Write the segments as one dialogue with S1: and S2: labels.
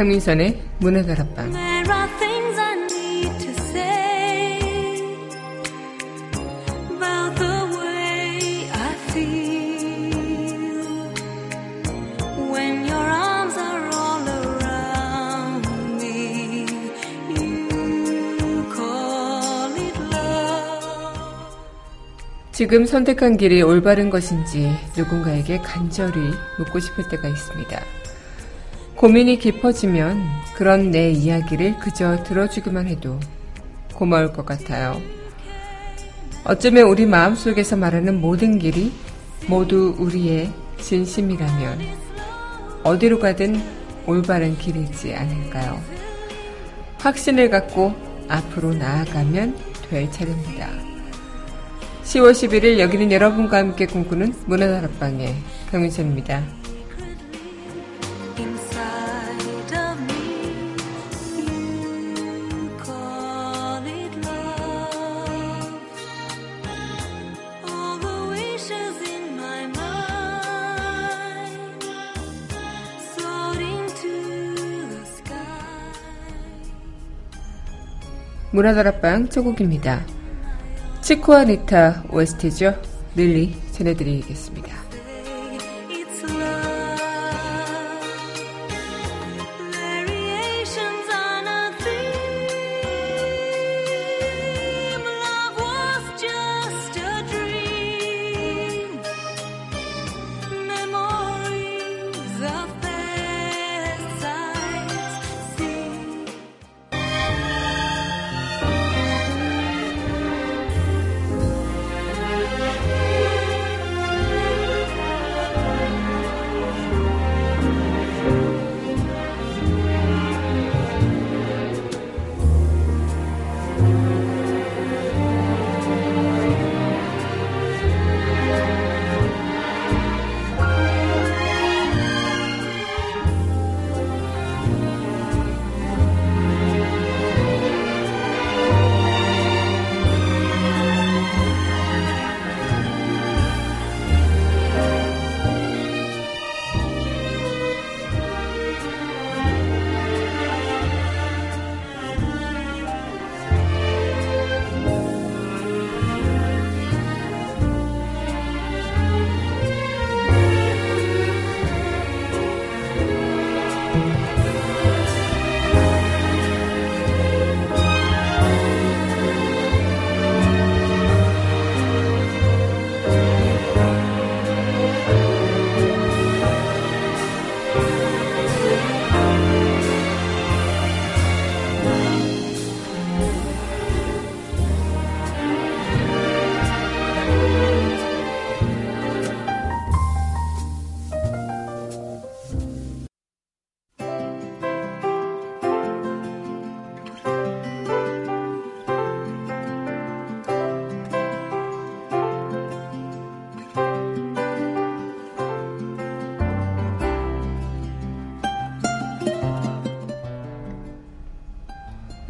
S1: 강민선의 문화다락방 지금 선택한 길이 올바른 것인지 누군가에게 간절히 묻고 싶을 때가 있습니다. 고민이 깊어지면 그런 내 이야기를 그저 들어주기만 해도 고마울 것 같아요. 어쩌면 우리 마음속에서 말하는 모든 길이 모두 우리의 진심이라면 어디로 가든 올바른 길이지 않을까요? 확신을 갖고 앞으로 나아가면 될 차례입니다. 10월 11일 여기는 여러분과 함께 꿈꾸는 문화다락방의 강민선입니다. 문화다락방 초곡입니다. 치코와 니타 OST죠. 릴리 전해드리겠습니다.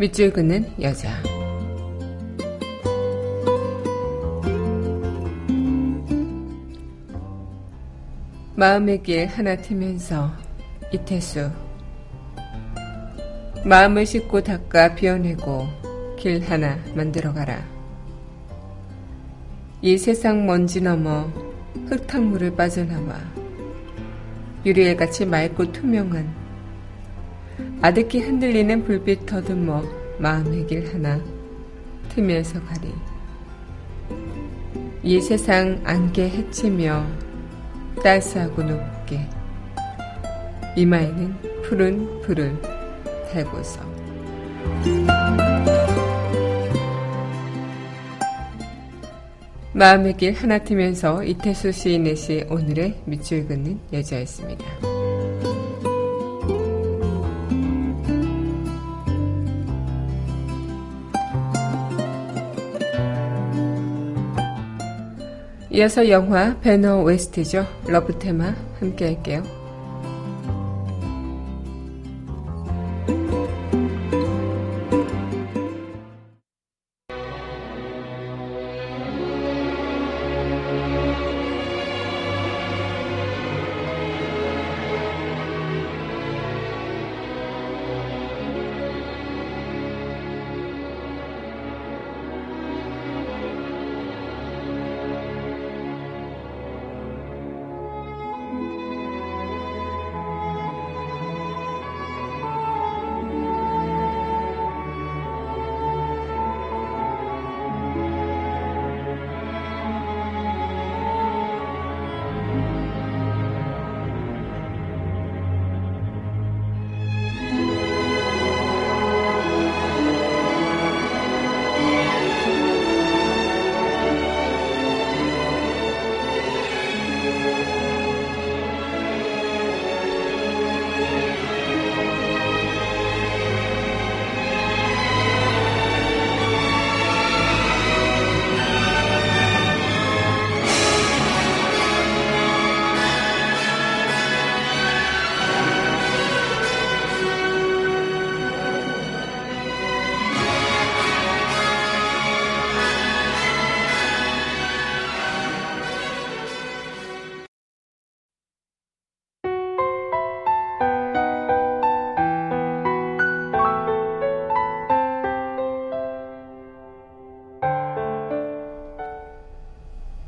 S1: 밑줄 긋는 여자. 마음의 길 하나 트면서 이태수. 마음을 씻고 닦아 비워내고 길 하나 만들어가라. 이 세상 먼지 넘어 흙탕물을 빠져나와 유리엘같이 맑고 투명한 아득히 흔들리는 불빛 더듬어 마음의 길 하나 틈에서 가리. 이 세상 안개 해치며 따스하고 높게 이마에는 푸른 불을 달고서 마음의 길 하나 트면서 이태수 시인의 시 오늘의 밑줄 긋는 여자였습니다. 이어서 영화 배너 웨스트죠. 러브 테마 함께 할게요.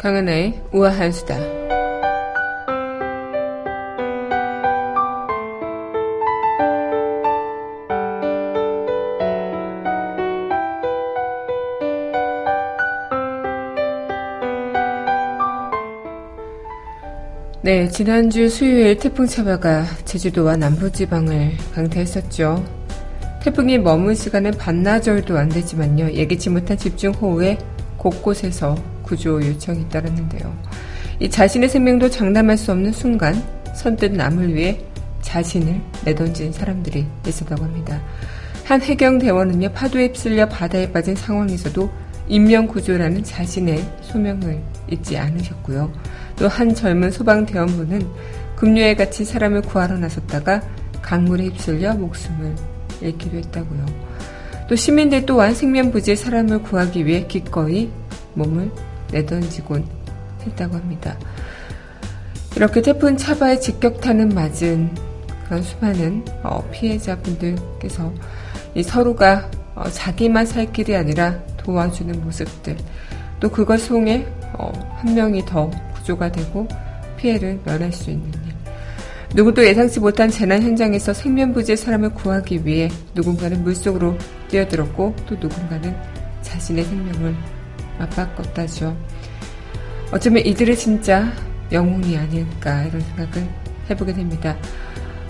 S1: 강은하의 우아한 수다. 네, 지난주 수요일 태풍 차바가 제주도와 남부지방을 강타했었죠. 태풍이 머문 시간은 반나절도 안 되지만요. 예기치 못한 집중호우에 곳곳에서 구조 요청이 따랐는데요. 이 자신의 생명도 장담할 수 없는 순간 선뜻 남을 위해 자신을 내던진 사람들이 있었다고 합니다. 한 해경 대원은요 파도에 휩쓸려 바다에 빠진 상황에서도 인명 구조라는 자신의 소명을 잊지 않으셨고요. 또 한 젊은 소방 대원분은 급류에 갇힌 사람을 구하러 나섰다가 강물에 휩쓸려 목숨을 잃기도 했다고요. 또 시민들 또한 생명부지의 사람을 구하기 위해 기꺼이 몸을 내던지곤 했다고 합니다. 이렇게 태풍 차바에 직격탄은 맞은 그런 수많은 어, 피해자분들께서 서로가 어, 자기만 살 길이 아니라 도와주는 모습들 또 그것 통해 어, 한 명이 더 구조가 되고 피해를 면할 수 있는 일 누구도 예상치 못한 재난 현장에서 생면부지의 사람을 구하기 위해 누군가는 물속으로 뛰어들었고 또 누군가는 자신의 생명을 맞바꿨다죠. 어쩌면 이들의 진짜 영웅이 아닐까 이런 생각을 해보게 됩니다.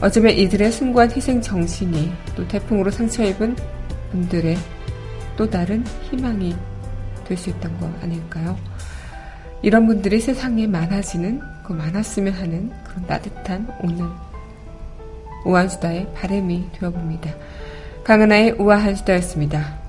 S1: 어쩌면 이들의 숭고한 희생 정신이 또 태풍으로 상처 입은 분들의 또 다른 희망이 될 수 있던 거 아닐까요? 이런 분들이 세상에 많아지는, 그 많았으면 하는 그런 따뜻한 오늘 우아한수다의 바램이 되어봅니다. 강은하의 우아한 수다였습니다.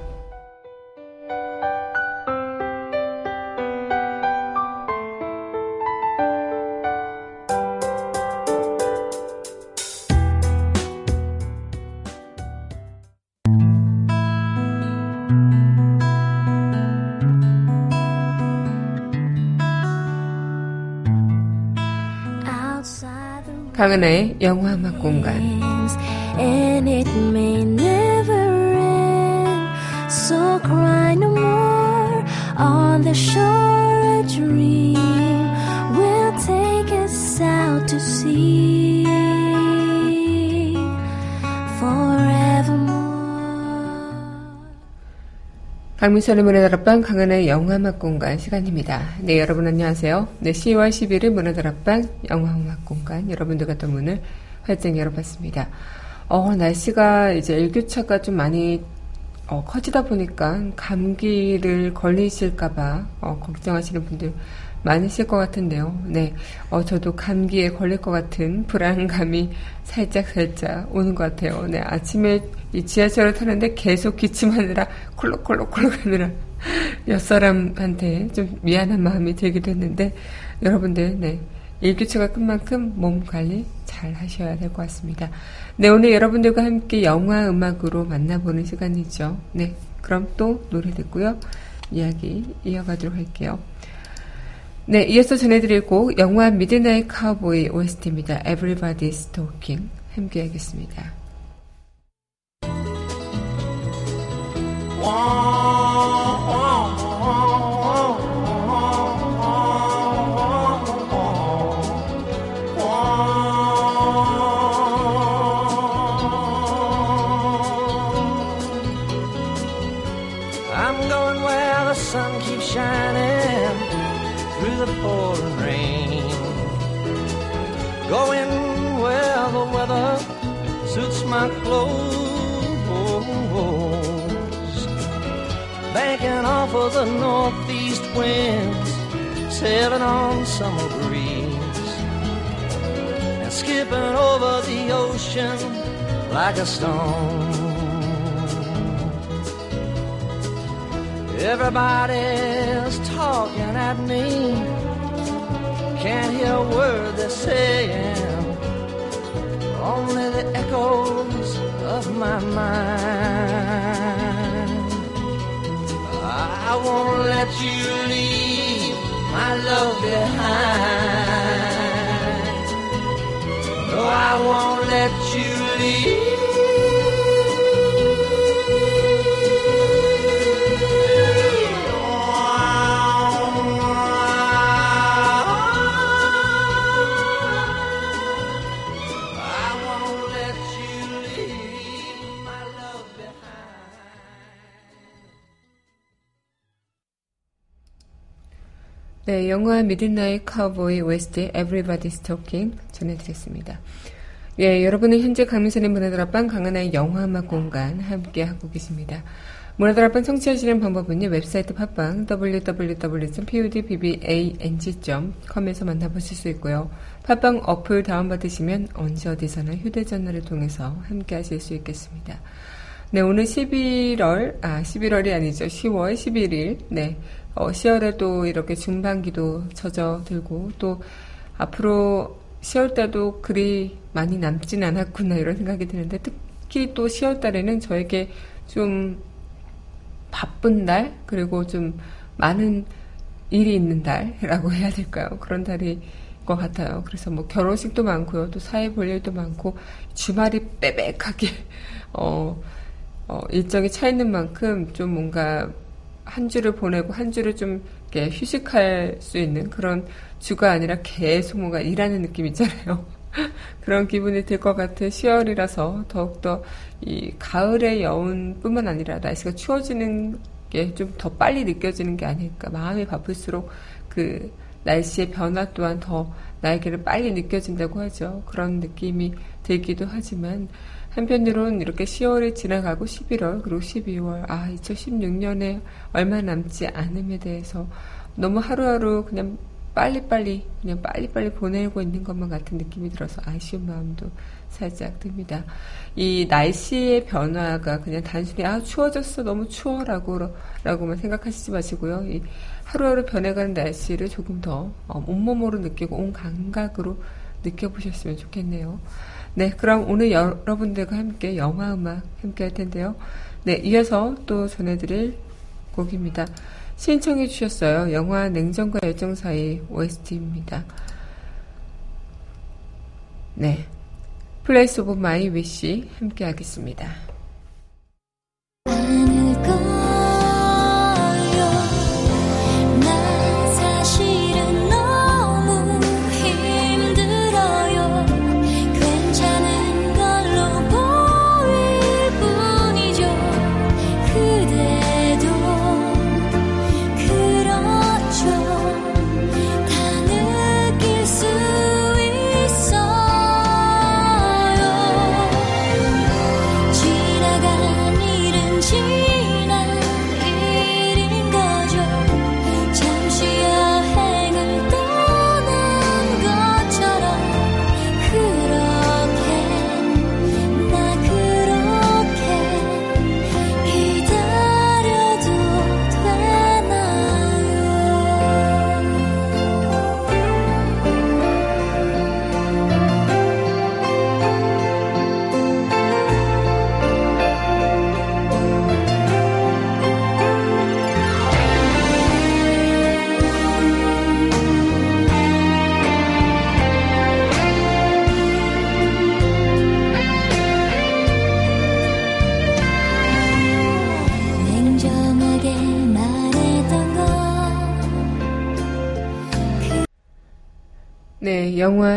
S1: 강은하의 영화 음악 공간. And it 강민선의 문화 다락방 강은의 영화 음악 공간 시간입니다. 네, 여러분 안녕하세요. 네, 10월 11일 문화 다락방 영화 음악 공간 여러분들과 또 문을 활짝 열어봤습니다. 어, 날씨가 이제 일교차가 좀 많이 어, 커지다 보니까 감기를 걸리실까봐 어, 걱정하시는 분들 많으실 것 같은데요. 네, 어, 저도 감기에 걸릴 것 같은 불안감이 살짝 살짝 오는 것 같아요. 네, 아침에 이 지하철을 타는데 계속 기침하느라 콜록콜록콜록 하느라 옆사람한테 좀 미안한 마음이 들기도 했는데, 여러분들, 네. 일교차가 큰 만큼 몸 관리 잘 하셔야 될 것 같습니다. 네, 오늘 여러분들과 함께 영화 음악으로 만나보는 시간이죠. 네, 그럼 또 노래 듣고요. 이야기 이어가도록 할게요. 네, 이어서 전해드릴 곡 영화 Midnight Cowboy OST입니다. Everybody's Talking 함께 하겠습니다.
S2: my stone. Everybody's talking at me, can't hear a word they're saying only the echoes of my mind. I won't let you leave my love behind. No, I won't
S1: 네, 영화 Midnight Cowboy OST Everybody's Talking 전해드렸습니다. 예, 여러분은 현재 강민선의 문화다락방 강한나의 영화음악 공간 함께하고 계십니다. 문화다락방 청취하시는 방법은요, 웹사이트 팟빵 www.podbbang.com에서 만나보실 수 있고요. 팟빵 어플 다운받으시면 언제 어디서나 휴대전화를 통해서 함께하실 수 있겠습니다. 네, 오늘 11월, 아, 11월이 아니죠. 10월 11일, 네. 어, 10월에 도 이렇게 중반기도 젖어들고 또 앞으로 10월 달도 그리 많이 남진 않았구나 이런 생각이 드는데 특히 또 10월 달에는 저에게 좀 바쁜 달 그리고 좀 많은 일이 있는 달이라고 해야 될까요? 그런 달이 것 같아요. 그래서 뭐 결혼식도 많고요. 또 사회 볼 일도 많고 주말이 빼백하게 어, 어, 일정이 차 있는 만큼 좀 뭔가 한 주를 보내고 한 주를 좀 이렇게 휴식할 수 있는 그런 주가 아니라 계속 뭔가 일하는 느낌 있잖아요. 그런 기분이 들 것 같은 10월이라서 더욱더 이 가을의 여운뿐만 아니라 날씨가 추워지는 게 좀 더 빨리 느껴지는 게 아닐까. 마음이 바쁠수록 그 날씨의 변화 또한 더 나에게는 빨리 느껴진다고 하죠. 그런 느낌이 들기도 하지만 한편으로는 이렇게 10월이 지나가고 11월 그리고 12월 아 2016년에 얼마 남지 않음에 대해서 너무 하루하루 그냥 빨리빨리 그냥 빨리빨리 보내고 있는 것만 같은 느낌이 들어서 아쉬운 마음도 살짝 듭니다. 이 날씨의 변화가 그냥 단순히 아 추워졌어 너무 추워라고 라고만 생각하시지 마시고요. 이 하루하루 변해가는 날씨를 조금 더 어, 온몸으로 느끼고 온 감각으로 느껴보셨으면 좋겠네요. 네, 그럼 오늘 여러분들과 함께 영화 음악 함께 할 텐데요. 네, 이어서 또 전해드릴 곡입니다. 신청해 주셨어요. 영화 냉정과 열정 사이 OST입니다. 네. Place of My Wish 함께 하겠습니다.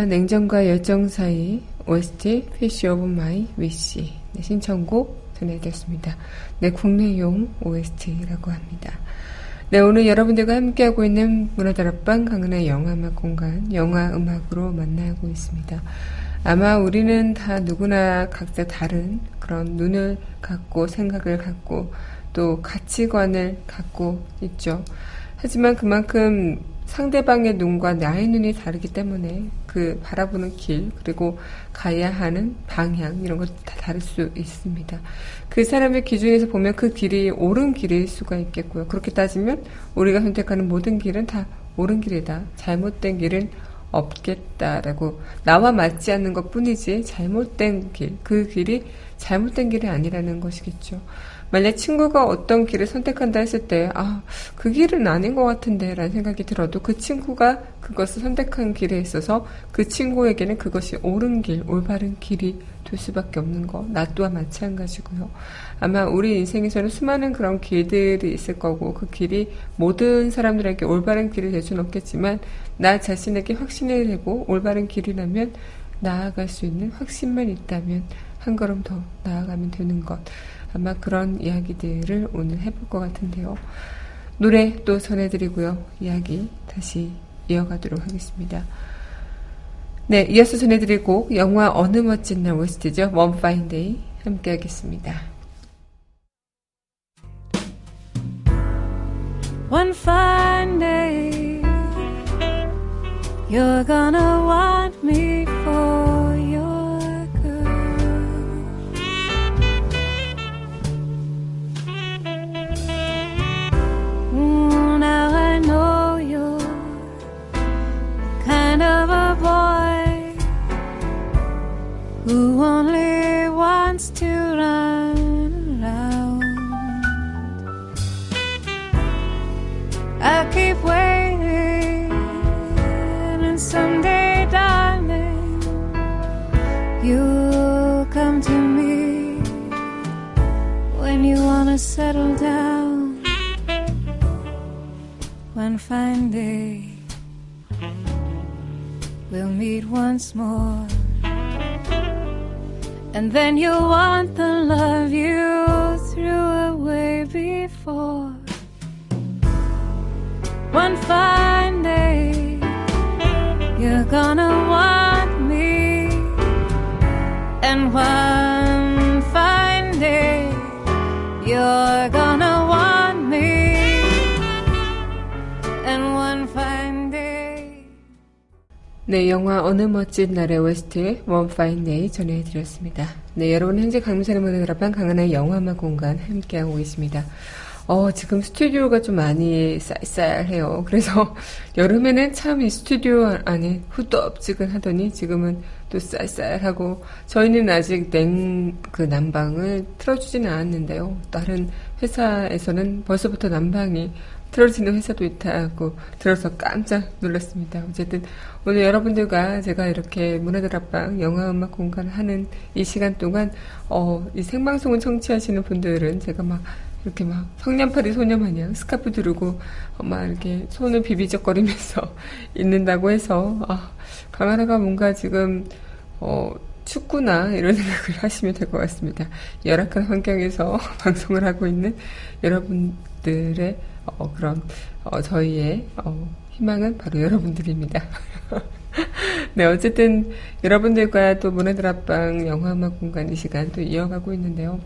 S1: 냉정과 열정 사이 OST Fish of My Wish 네, 신청곡 전해드렸습니다. 네, 국내용 OST라고 합니다. 네, 오늘 여러분들과 함께하고 있는 문화다락방 강은의 영화음악 공간, 영화 음악으로 만나고 있습니다. 아마 우리는 다 누구나 각자 다른 그런 눈을 갖고 생각을 갖고 또 가치관을 갖고 있죠. 하지만 그만큼 상대방의 눈과 나의 눈이 다르기 때문에 그 바라보는 길 그리고 가야 하는 방향 이런 것 다 다를 수 있습니다. 그 사람의 기준에서 보면 그 길이 옳은 길일 수가 있겠고요. 그렇게 따지면 우리가 선택하는 모든 길은 다 옳은 길이다. 잘못된 길은 없겠다라고 나와 맞지 않는 것 뿐이지 잘못된 길, 그 길이 잘못된 길이 아니라는 것이겠죠. 만약 친구가 어떤 길을 선택한다 했을 때, 아, 그 길은 아닌 것 같은데, 라는 생각이 들어도 그 친구가 그것을 선택한 길에 있어서 그 친구에게는 그것이 옳은 길, 올바른 길이 될 수밖에 없는 거. 나 또한 마찬가지고요. 아마 우리 인생에서는 수많은 그런 길들이 있을 거고, 그 길이 모든 사람들에게 올바른 길이 될 수는 없겠지만, 나 자신에게 확신을 내고 올바른 길이라면 나아갈 수 있는 확신만 있다면 한 걸음 더 나아가면 되는 것. 아마 그런 이야기들을 오늘 해볼 것 같은데요. 노래 또 전해드리고요. 이야기 다시 이어가도록 하겠습니다. 네, 이어서 전해드릴 곡 영화 어느 멋진 날 OST죠. One Fine Day 함께 하겠습니다.
S3: One fine day You're gonna want me to me when you wanna settle down. One fine day, we'll meet once more, and then you'll want the love you threw away before. One fine day, you're gonna want and one fine day, you're gonna want me, and one fine day.
S1: 네, 영화 어느 멋진 날의 OST One Fine Day 전해드렸습니다. 네, 여러분 현재 강민선의 문화드랍방 강한의 영화음악 공간 함께하고 계십니다. 어, 지금 스튜디오가 좀 많이 쌀쌀해요. 그래서 여름에는 참 이 스튜디오 안에 후덥지근 하더니 지금은 또 쌀쌀하고 저희는 아직 냉 그 난방을 틀어주지는 않았는데요. 다른 회사에서는 벌써부터 난방이 틀어지는 회사도 있다고 들어서 깜짝 놀랐습니다. 어쨌든 오늘 여러분들과 제가 이렇게 문화들 앞방 영화음악 공간을 하는 이 시간 동안 어, 이 생방송을 청취하시는 분들은 제가 막 이렇게 막 성냥팔이 소녀 마냥 스카프 두르고 막 이렇게 손을 비비적거리면서 있는다고 해서 아, 강하나가 뭔가 지금 어, 축구나 이런 생각을 하시면 될 것 같습니다. 열악한 환경에서 방송을 하고 있는 여러분들의 어, 그런 어, 저희의 어, 희망은 바로 여러분들입니다. 네, 어쨌든 여러분들과 또 앞방 영화음악 공간 이 시간 또 이어가고 있는데요.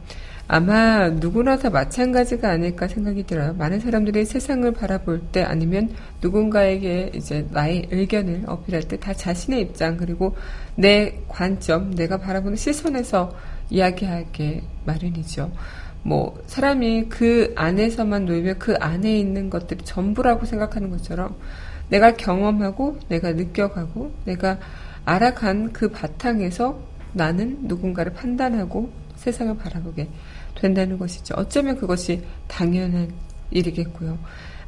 S1: 아마 누구나 다 마찬가지가 아닐까 생각이 들어요. 많은 사람들이 세상을 바라볼 때 아니면 누군가에게 이제 나의 의견을 어필할 때 다 자신의 입장 그리고 내 관점, 내가 바라보는 시선에서 이야기하게 마련이죠. 뭐 사람이 그 안에서만 놀면 그 안에 있는 것들이 전부라고 생각하는 것처럼 내가 경험하고 내가 느껴가고 내가 알아간 그 바탕에서 나는 누군가를 판단하고 세상을 바라보게 된다는 것이죠. 어쩌면 그것이 당연한 일이겠고요.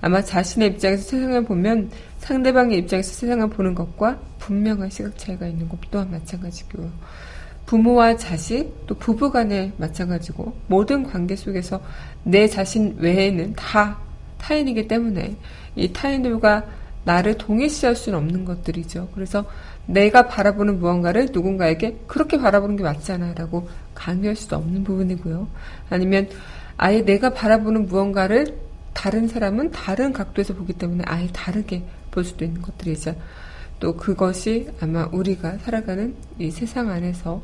S1: 아마 자신의 입장에서 세상을 보면 상대방의 입장에서 세상을 보는 것과 분명한 시각 차이가 있는 것 또한 마찬가지고요. 부모와 자식, 또 부부 간에 마찬가지고 모든 관계 속에서 내 자신 외에는 다 타인이기 때문에 이 타인들과 나를 동일시할 수는 없는 것들이죠. 그래서 내가 바라보는 무언가를 누군가에게 그렇게 바라보는 게 맞잖아 라고 강요할 수도 없는 부분이고요. 아니면 아예 내가 바라보는 무언가를 다른 사람은 다른 각도에서 보기 때문에 아예 다르게 볼 수도 있는 것들이죠. 또 그것이 아마 우리가 살아가는 이 세상 안에서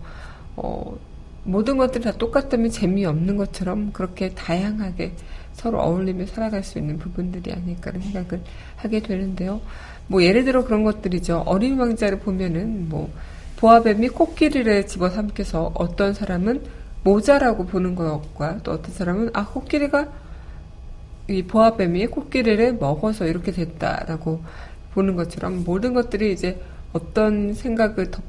S1: 어, 모든 것들이 다 똑같다면 재미없는 것처럼 그렇게 다양하게 서로 어울리며 살아갈 수 있는 부분들이 아닐까라는 생각을 하게 되는데요. 뭐 예를 들어 그런 것들이죠. 어린 왕자를 보면은 뭐 보아뱀이 코끼리를 집어삼켜서 어떤 사람은 모자라고 보는 것과 또 어떤 사람은 아 코끼리가 이 보아뱀이 코끼리를 먹어서 이렇게 됐다라고 보는 것처럼 모든 것들이 이제 어떤 생각을 덮,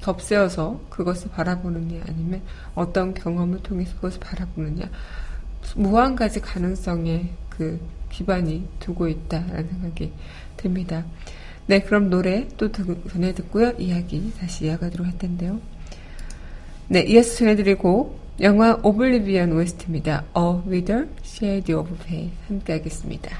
S1: 덮세워서 그것을 바라보느냐 아니면 어떤 경험을 통해서 그것을 바라보느냐 무한 가지 가능성에 그 기반이 두고 있다라는 생각이 듭니다. 네, 그럼 노래 또 전해 듣고요. 이야기 다시 이어가도록 할 텐데요. 네, 이어서 전해드리고 영화 오블리비언 OST입니다. A Wither Shade of Pale 함께 하겠습니다.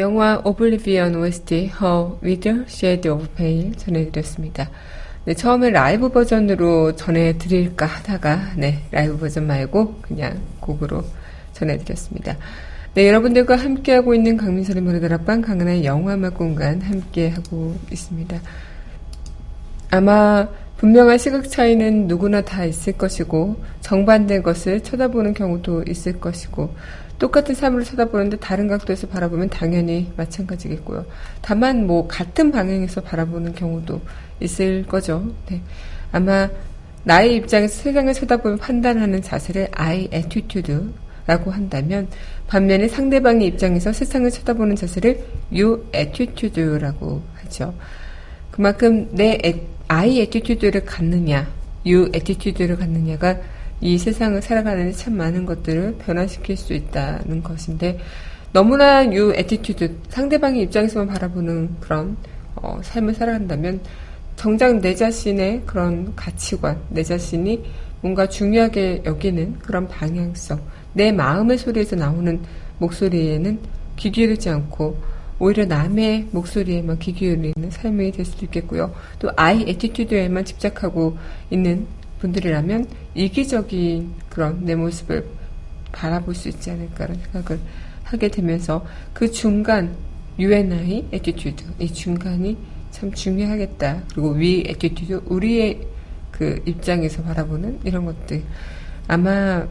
S1: 영화 오블리비언 OST Her With Shade of Pale 전해드렸습니다. 네, 처음에 라이브 버전으로 전해드릴까 하다가 네, 라이브 버전 말고 그냥 곡으로 전해드렸습니다. 네, 여러분들과 함께하고 있는 강민선의 노래다락방 강은의 영화음악 공간 함께하고 있습니다. 아마 분명한 시각 차이는 누구나 다 있을 것이고 정반대의 것을 쳐다보는 경우도 있을 것이고 똑같은 사물을 쳐다보는데 다른 각도에서 바라보면 당연히 마찬가지겠고요. 다만 뭐 같은 방향에서 바라보는 경우도 있을 거죠. 네. 아마 나의 입장에서 세상을 쳐다보며 판단하는 자세를 I attitude라고 한다면 반면에 상대방의 입장에서 세상을 쳐다보는 자세를 you attitude라고 하죠. 그만큼 내 애, I attitude를 갖느냐, you attitude를 갖느냐가 이 세상을 살아가는 데 참 많은 것들을 변화시킬 수 있다는 것인데 너무나 you attitude 상대방의 입장에서만 바라보는 그런 어, 삶을 살아간다면 정작 내 자신의 그런 가치관, 내 자신이 뭔가 중요하게 여기는 그런 방향성, 내 마음의 소리에서 나오는 목소리에는 귀 기울이지 않고 오히려 남의 목소리에만 귀 기울이는 삶이 될 수도 있겠고요. 또 I attitude에만 집착하고 있는 분들이라면 이기적인 그런 내 모습을 바라볼 수 있지 않을까라는 생각을 하게 되면서 그 중간 UNI 에티튜드 이 중간이 참 중요하겠다. 그리고 we attitude 우리의 그 입장에서 바라보는 이런 것들 아마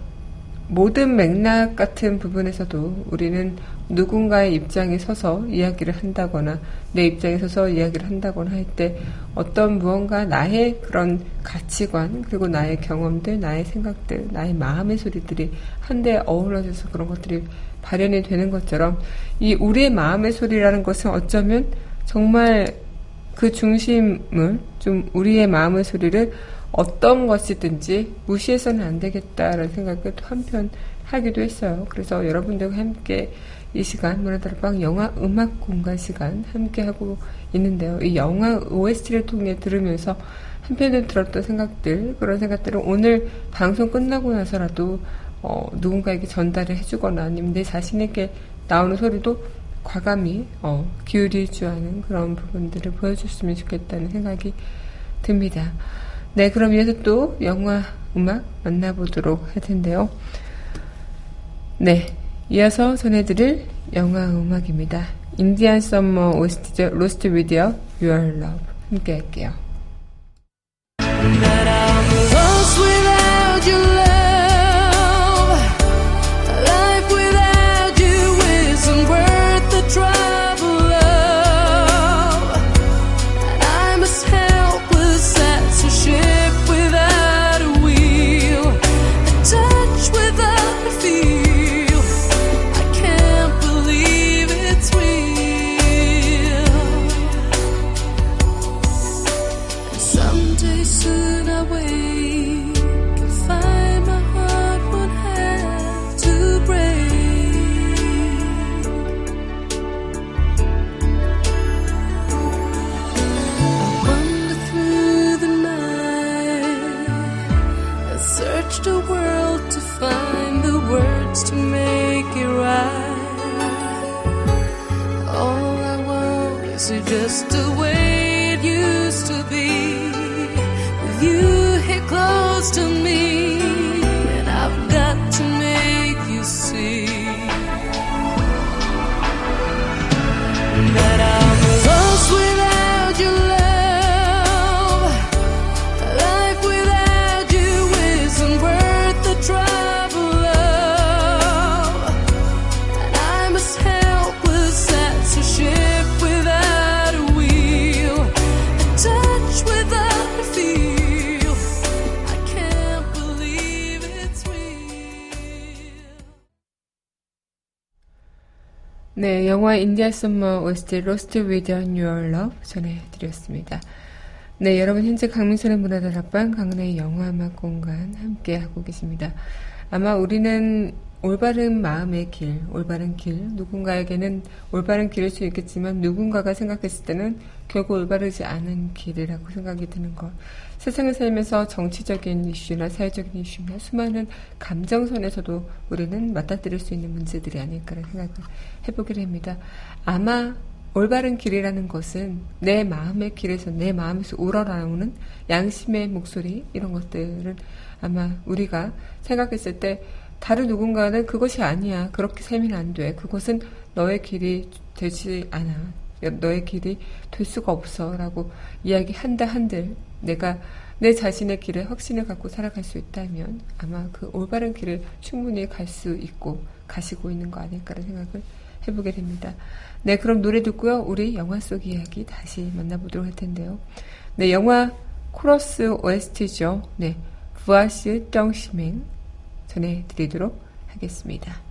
S1: 모든 맥락 같은 부분에서도 우리는 누군가의 입장에 서서 이야기를 한다거나 내 입장에 서서 이야기를 한다거나 할 때 어떤 무언가 나의 그런 가치관 그리고 나의 경험들 나의 생각들 나의 마음의 소리들이 한데 어우러져서 그런 것들이 발현이 되는 것처럼 이 우리의 마음의 소리라는 것은 어쩌면 정말 그 중심을 좀 우리의 마음의 소리를 어떤 것이든지 무시해서는 안 되겠다라는 생각을 또 한편 하기도 했어요. 그래서 여러분들과 함께 이 시간 문화다락방 영화 음악 공간 시간 함께 하고 있는데요. 이 영화 OST를 통해 들으면서 한편으로 들었던 생각들 그런 생각들을 오늘 방송 끝나고 나서라도 어, 누군가에게 전달을 해주거나 아니면 내 자신에게 나오는 소리도 과감히 어, 기울이지 않은 그런 부분들을 보여줬으면 좋겠다는 생각이 듭니다. 네, 그럼 이어서 또 영화 음악 만나보도록 할 텐데요. 네, 이어서 전해드릴 영화 음악입니다. 인디안 썸머 OST죠. 로스트 위디어 Your Love 함께 할게요. 네, 영화 Indian Summer OST Lost With Your Love 전해드렸습니다. 네, 여러분 현재 강민선의 문화다락방 강은의 영화음악 공간 함께 하고 계십니다. 아마 우리는 올바른 마음의 길, 올바른 길, 누군가에게는 올바른 길일 수 있겠지만 누군가가 생각했을 때는 결국 올바르지 않은 길이라고 생각이 드는 것. 세상을 살면서 정치적인 이슈나 사회적인 이슈나 수많은 감정선에서도 우리는 맞닥뜨릴 수 있는 문제들이 아닐까라는 생각을 해보게 됩니다. 아마 올바른 길이라는 것은 내 마음의 길에서 내 마음에서 우러나오는 양심의 목소리 이런 것들은 아마 우리가 생각했을 때 다른 누군가는 그것이 아니야. 그렇게 살면 안 돼. 그것은 너의 길이 되지 않아. 너의 길이 될 수가 없어. 라고 이야기한다 한들 내가 내 자신의 길에 확신을 갖고 살아갈 수 있다면 아마 그 올바른 길을 충분히 갈 수 있고 가시고 있는 거 아닐까라는 생각을 해보게 됩니다. 네, 그럼 노래 듣고요. 우리 영화 속 이야기 다시 만나보도록 할 텐데요. 네, 영화 코러스 OST죠. 네, 부아시 덩시맹 전해드리도록 하겠습니다.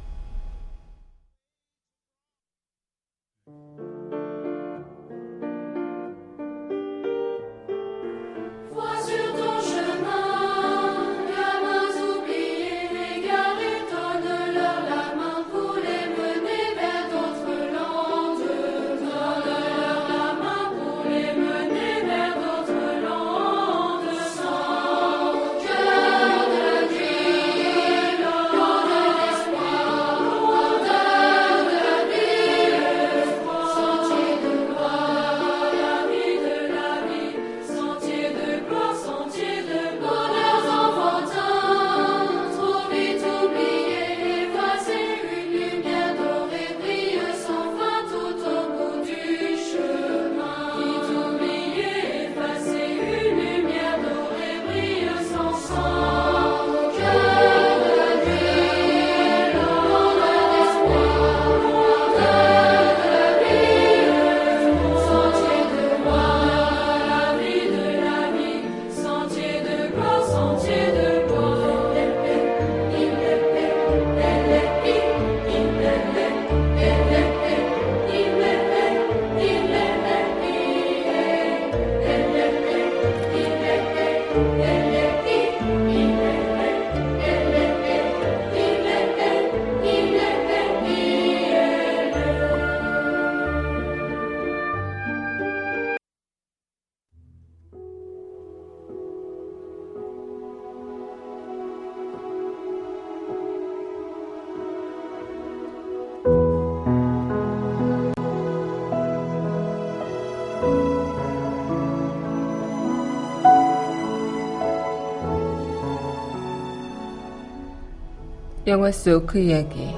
S1: 영화 속 그 이야기.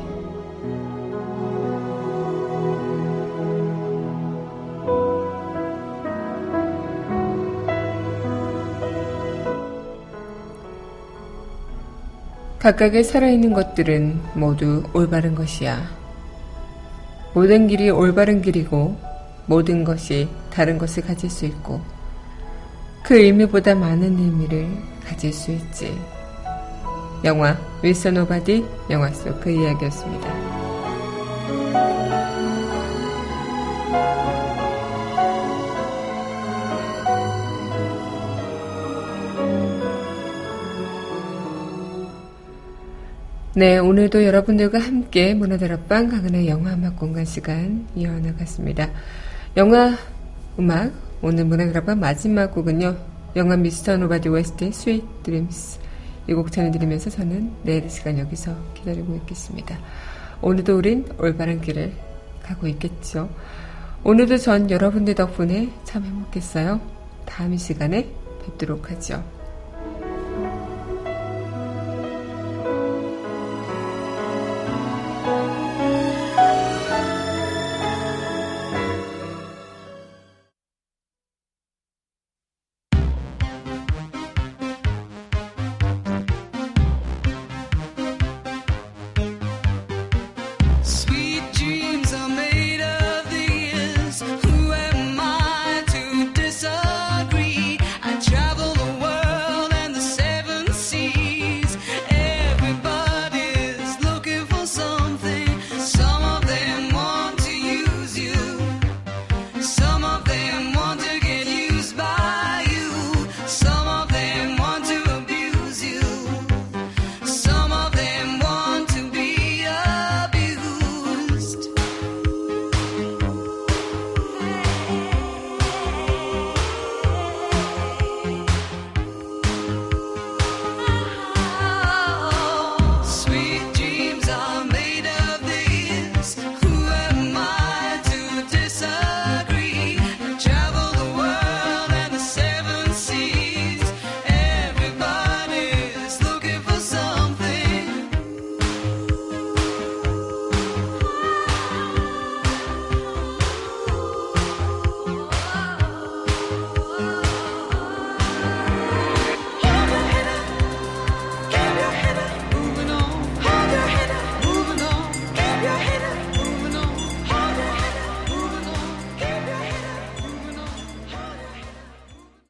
S1: 각각의 살아있는 것들은 모두 올바른 것이야. 모든 길이 올바른 길이고 모든 것이 다른 것을 가질 수 있고 그 의미보다 많은 의미를 가질 수 있지. 영화 윌슨 오바디 영화 속 그 이야기였습니다. 네, 오늘도 여러분들과 함께 문화다락방 강은의 영화 음악 공간 시간 이어나갔습니다. 영화 음악 오늘 문화다락방 마지막 곡은요. 영화 Mr. Nobody OST의 Sweet Dreams 이 곡 전해드리면서 저는 내일 시간 여기서 기다리고 있겠습니다. 오늘도 우린 올바른 길을 가고 있겠죠. 오늘도 전 여러분들 덕분에 참 행복했어요. 다음 시간에 뵙도록 하죠.